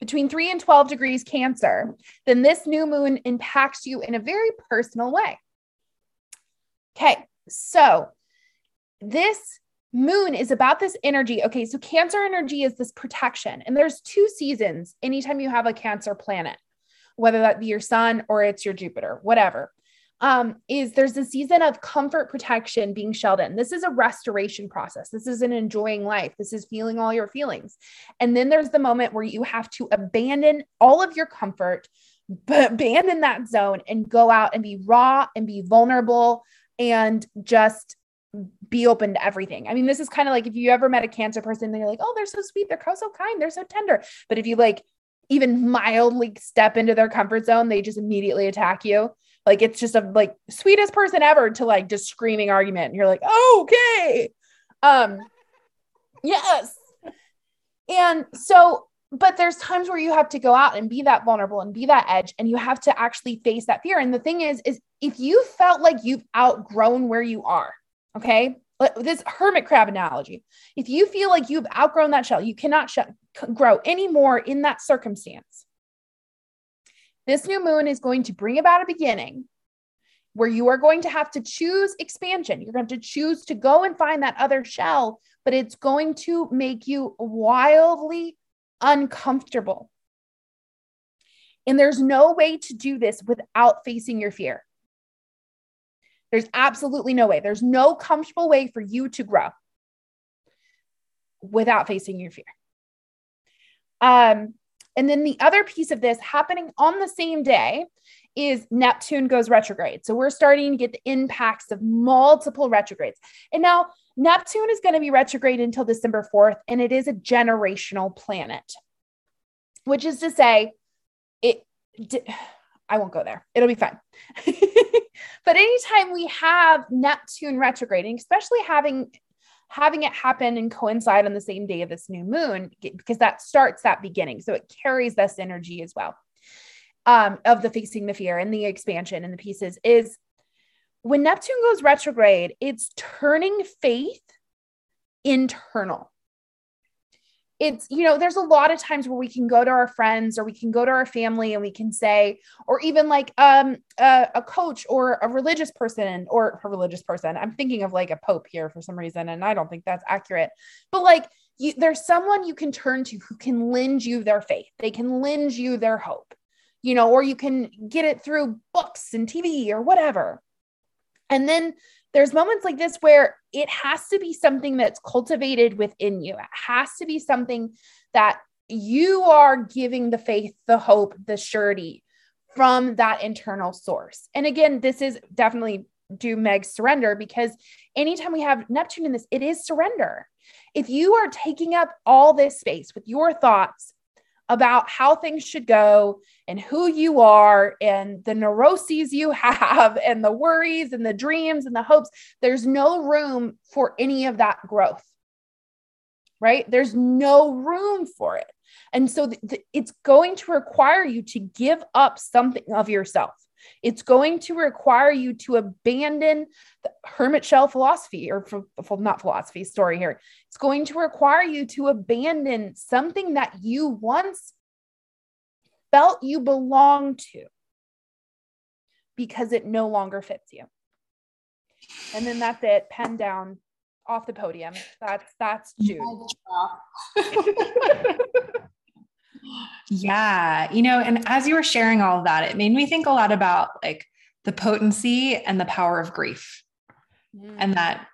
Between 3 and 12 degrees Cancer, then this new moon impacts you in a very personal way. Okay. So this moon is about this energy. Okay. So Cancer energy is this protection. And there's two seasons anytime you have a Cancer planet, whether that be your sun or it's your Jupiter, whatever um, is there's a season of comfort protection being shelled in. This is a restoration process. This is an enjoying life. This is feeling all your feelings. And then there's the moment where you have to abandon all of your comfort, but abandon that zone and go out and be raw and be vulnerable and just be open to everything. I mean, this is kind of like if you ever met a cancer person, then you're like, oh, they're so sweet, they're so kind, they're so tender. But if you like even mildly step into their comfort zone, they just immediately attack you. Like it's just a like sweetest person ever to like just screaming argument. And you're like, okay. Um, yes. And so, but there's times where you have to go out and be that vulnerable and be that edge, and you have to actually face that fear. And the thing is, is if you felt like you've outgrown where you are, okay, this hermit crab analogy, if you feel like you've outgrown that shell, you cannot sh- grow anymore in that circumstance this new moon is going to bring about a beginning where you are going to have to choose expansion. You're going to choose to go and find that other shell, but it's going to make you wildly uncomfortable. And there's no way to do this without facing your fear. There's absolutely no way. There's no comfortable way for you to grow without facing your fear. Um, and then the other piece of this happening on the same day is Neptune goes retrograde. So we're starting to get the impacts of multiple retrogrades. And now Neptune is going to be retrograde until December 4th, and it is a generational planet, which is to say, it. I won't go there. It'll be fine. <laughs> but anytime we have Neptune retrograding, especially having having it happen and coincide on the same day of this new moon because that starts that beginning. So it carries this energy as well um, of the facing the fear and the expansion and the pieces is when neptune goes retrograde it's turning faith internal it's you know there's a lot of times where we can go to our friends or we can go to our family and we can say or even like um a, a, coach or a religious person or a religious person. I'm thinking of like a pope here for some reason and i don't think that's accurate. But like you, there's someone you can turn to who can lend you their faith. They can lend you their hope you know or you can get it through books and tv or whatever and then there's moments like this where it has to be something that's cultivated within you. It has to be something that you are giving the faith, the hope, the surety from that internal source. And again, this is definitely do Meg surrender because anytime we have Neptune in this, it is surrender. If you are taking up all this space with your thoughts about how things should go and who you are and the neuroses you <laughs> have and the worries and the dreams and the hopes. There's no room for any of that growth, right? There's no room for it. And so th- th- it's going to require you to give up something of yourself. It's going to require you to abandon the hermit shell philosophy or not philosophy story here. It's going to require you to abandon something that you once felt you belonged to because it no longer fits you. And then that's it, pen down off the podium. That's that's June. <laughs> <laughs> yeah, you know, and as you were sharing all of that, it made me think a lot about like the potency and the power of grief. Mm. And that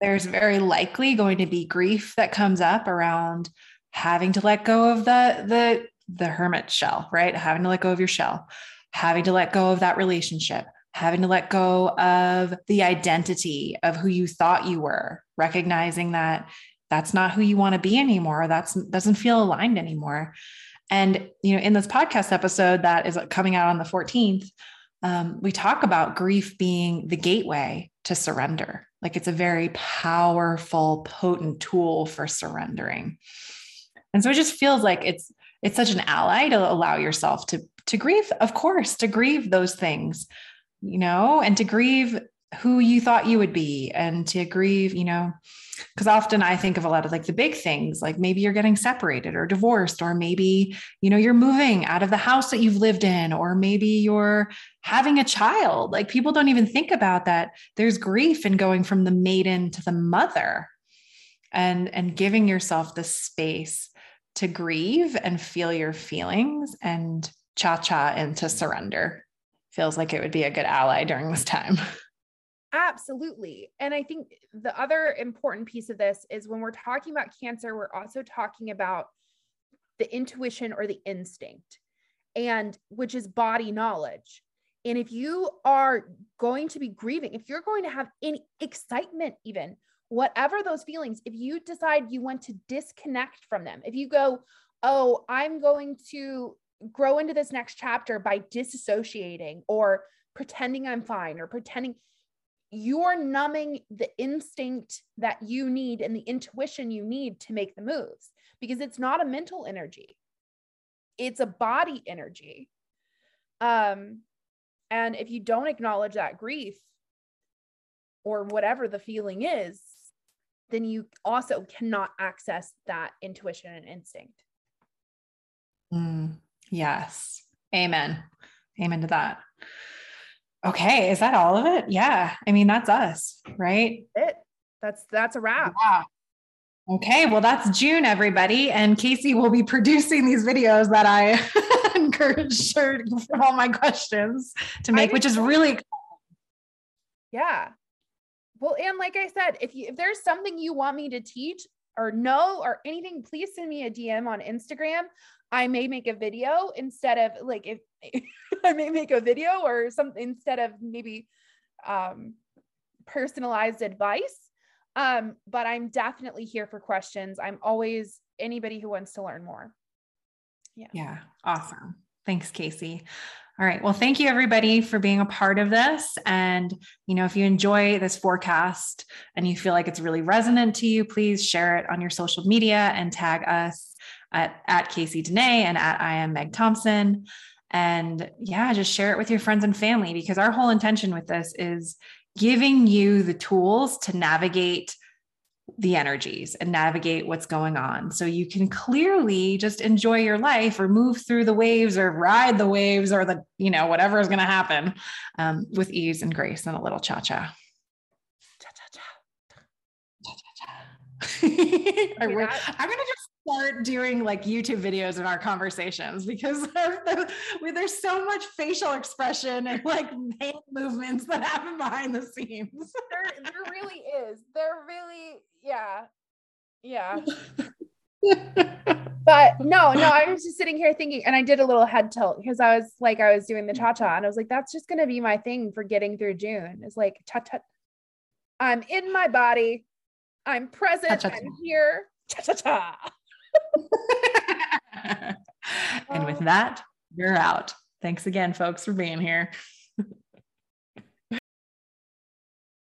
there's very likely going to be grief that comes up around having to let go of the the the hermit shell, right? Having to let go of your shell, having to let go of that relationship, having to let go of the identity of who you thought you were, recognizing that that's not who you want to be anymore. That's doesn't feel aligned anymore. And you know, in this podcast episode that is coming out on the 14th, um, we talk about grief being the gateway to surrender. Like it's a very powerful, potent tool for surrendering. And so it just feels like it's it's such an ally to allow yourself to to grieve, of course, to grieve those things, you know, and to grieve who you thought you would be and to grieve, you know, because often I think of a lot of like the big things, like maybe you're getting separated or divorced, or maybe, you know, you're moving out of the house that you've lived in, or maybe you're having a child. Like people don't even think about that. There's grief in going from the maiden to the mother and and giving yourself the space to grieve and feel your feelings and cha-cha into surrender feels like it would be a good ally during this time. <laughs> Absolutely. And I think the other important piece of this is when we're talking about cancer, we're also talking about the intuition or the instinct, and which is body knowledge. And if you are going to be grieving, if you're going to have any excitement, even whatever those feelings, if you decide you want to disconnect from them, if you go, oh, I'm going to grow into this next chapter by disassociating or pretending I'm fine or pretending you're numbing the instinct that you need and the intuition you need to make the moves because it's not a mental energy. It's a body energy. Um and if you don't acknowledge that grief or whatever the feeling is then you also cannot access that intuition and instinct. Mm, yes. Amen. Amen to that Okay, is that all of it? Yeah. I mean, that's us, right? It. That's that's a wrap. Yeah. Okay, well, that's June, everybody. And Casey will be <laughs> producing these videos that I <laughs> encourage her from all my questions to make, which is really Yeah. Well, and like I said, if you if there's something you want me to teach or know or anything, please send me a DM on Instagram. I may make a video instead of like if <laughs> I may make a video or something instead of maybe um, personalized advice. Um, but I'm definitely here for questions. I'm always anybody who wants to learn more. Yeah. Yeah. Awesome. Thanks, Casey. All right. Well, thank you everybody for being a part of this. And, you know, if you enjoy this forecast and you feel like it's really resonant to you, please share it on your social media and tag us at, at Casey Dene and at I am Meg Thompson. And yeah, just share it with your friends and family because our whole intention with this is giving you the tools to navigate the energies and navigate what's going on. So you can clearly just enjoy your life or move through the waves or ride the waves or the, you know, whatever is going to happen um, with ease and grace and a little cha cha. <laughs> I'm going to just start doing like YouTube videos in our conversations because <laughs> there's so much facial expression and like hand movements that happen behind the scenes. <laughs> There, there really is. There really, yeah. Yeah. <laughs> but no, no, I was just sitting here thinking, and I did a little head tilt because I was like, I was doing the cha cha, and I was like, that's just gonna be my thing for getting through June. It's like cha cha. I'm in my body. I'm present. I'm here. Cha cha cha. <laughs> and with that, you're out. Thanks again, folks, for being here. <laughs>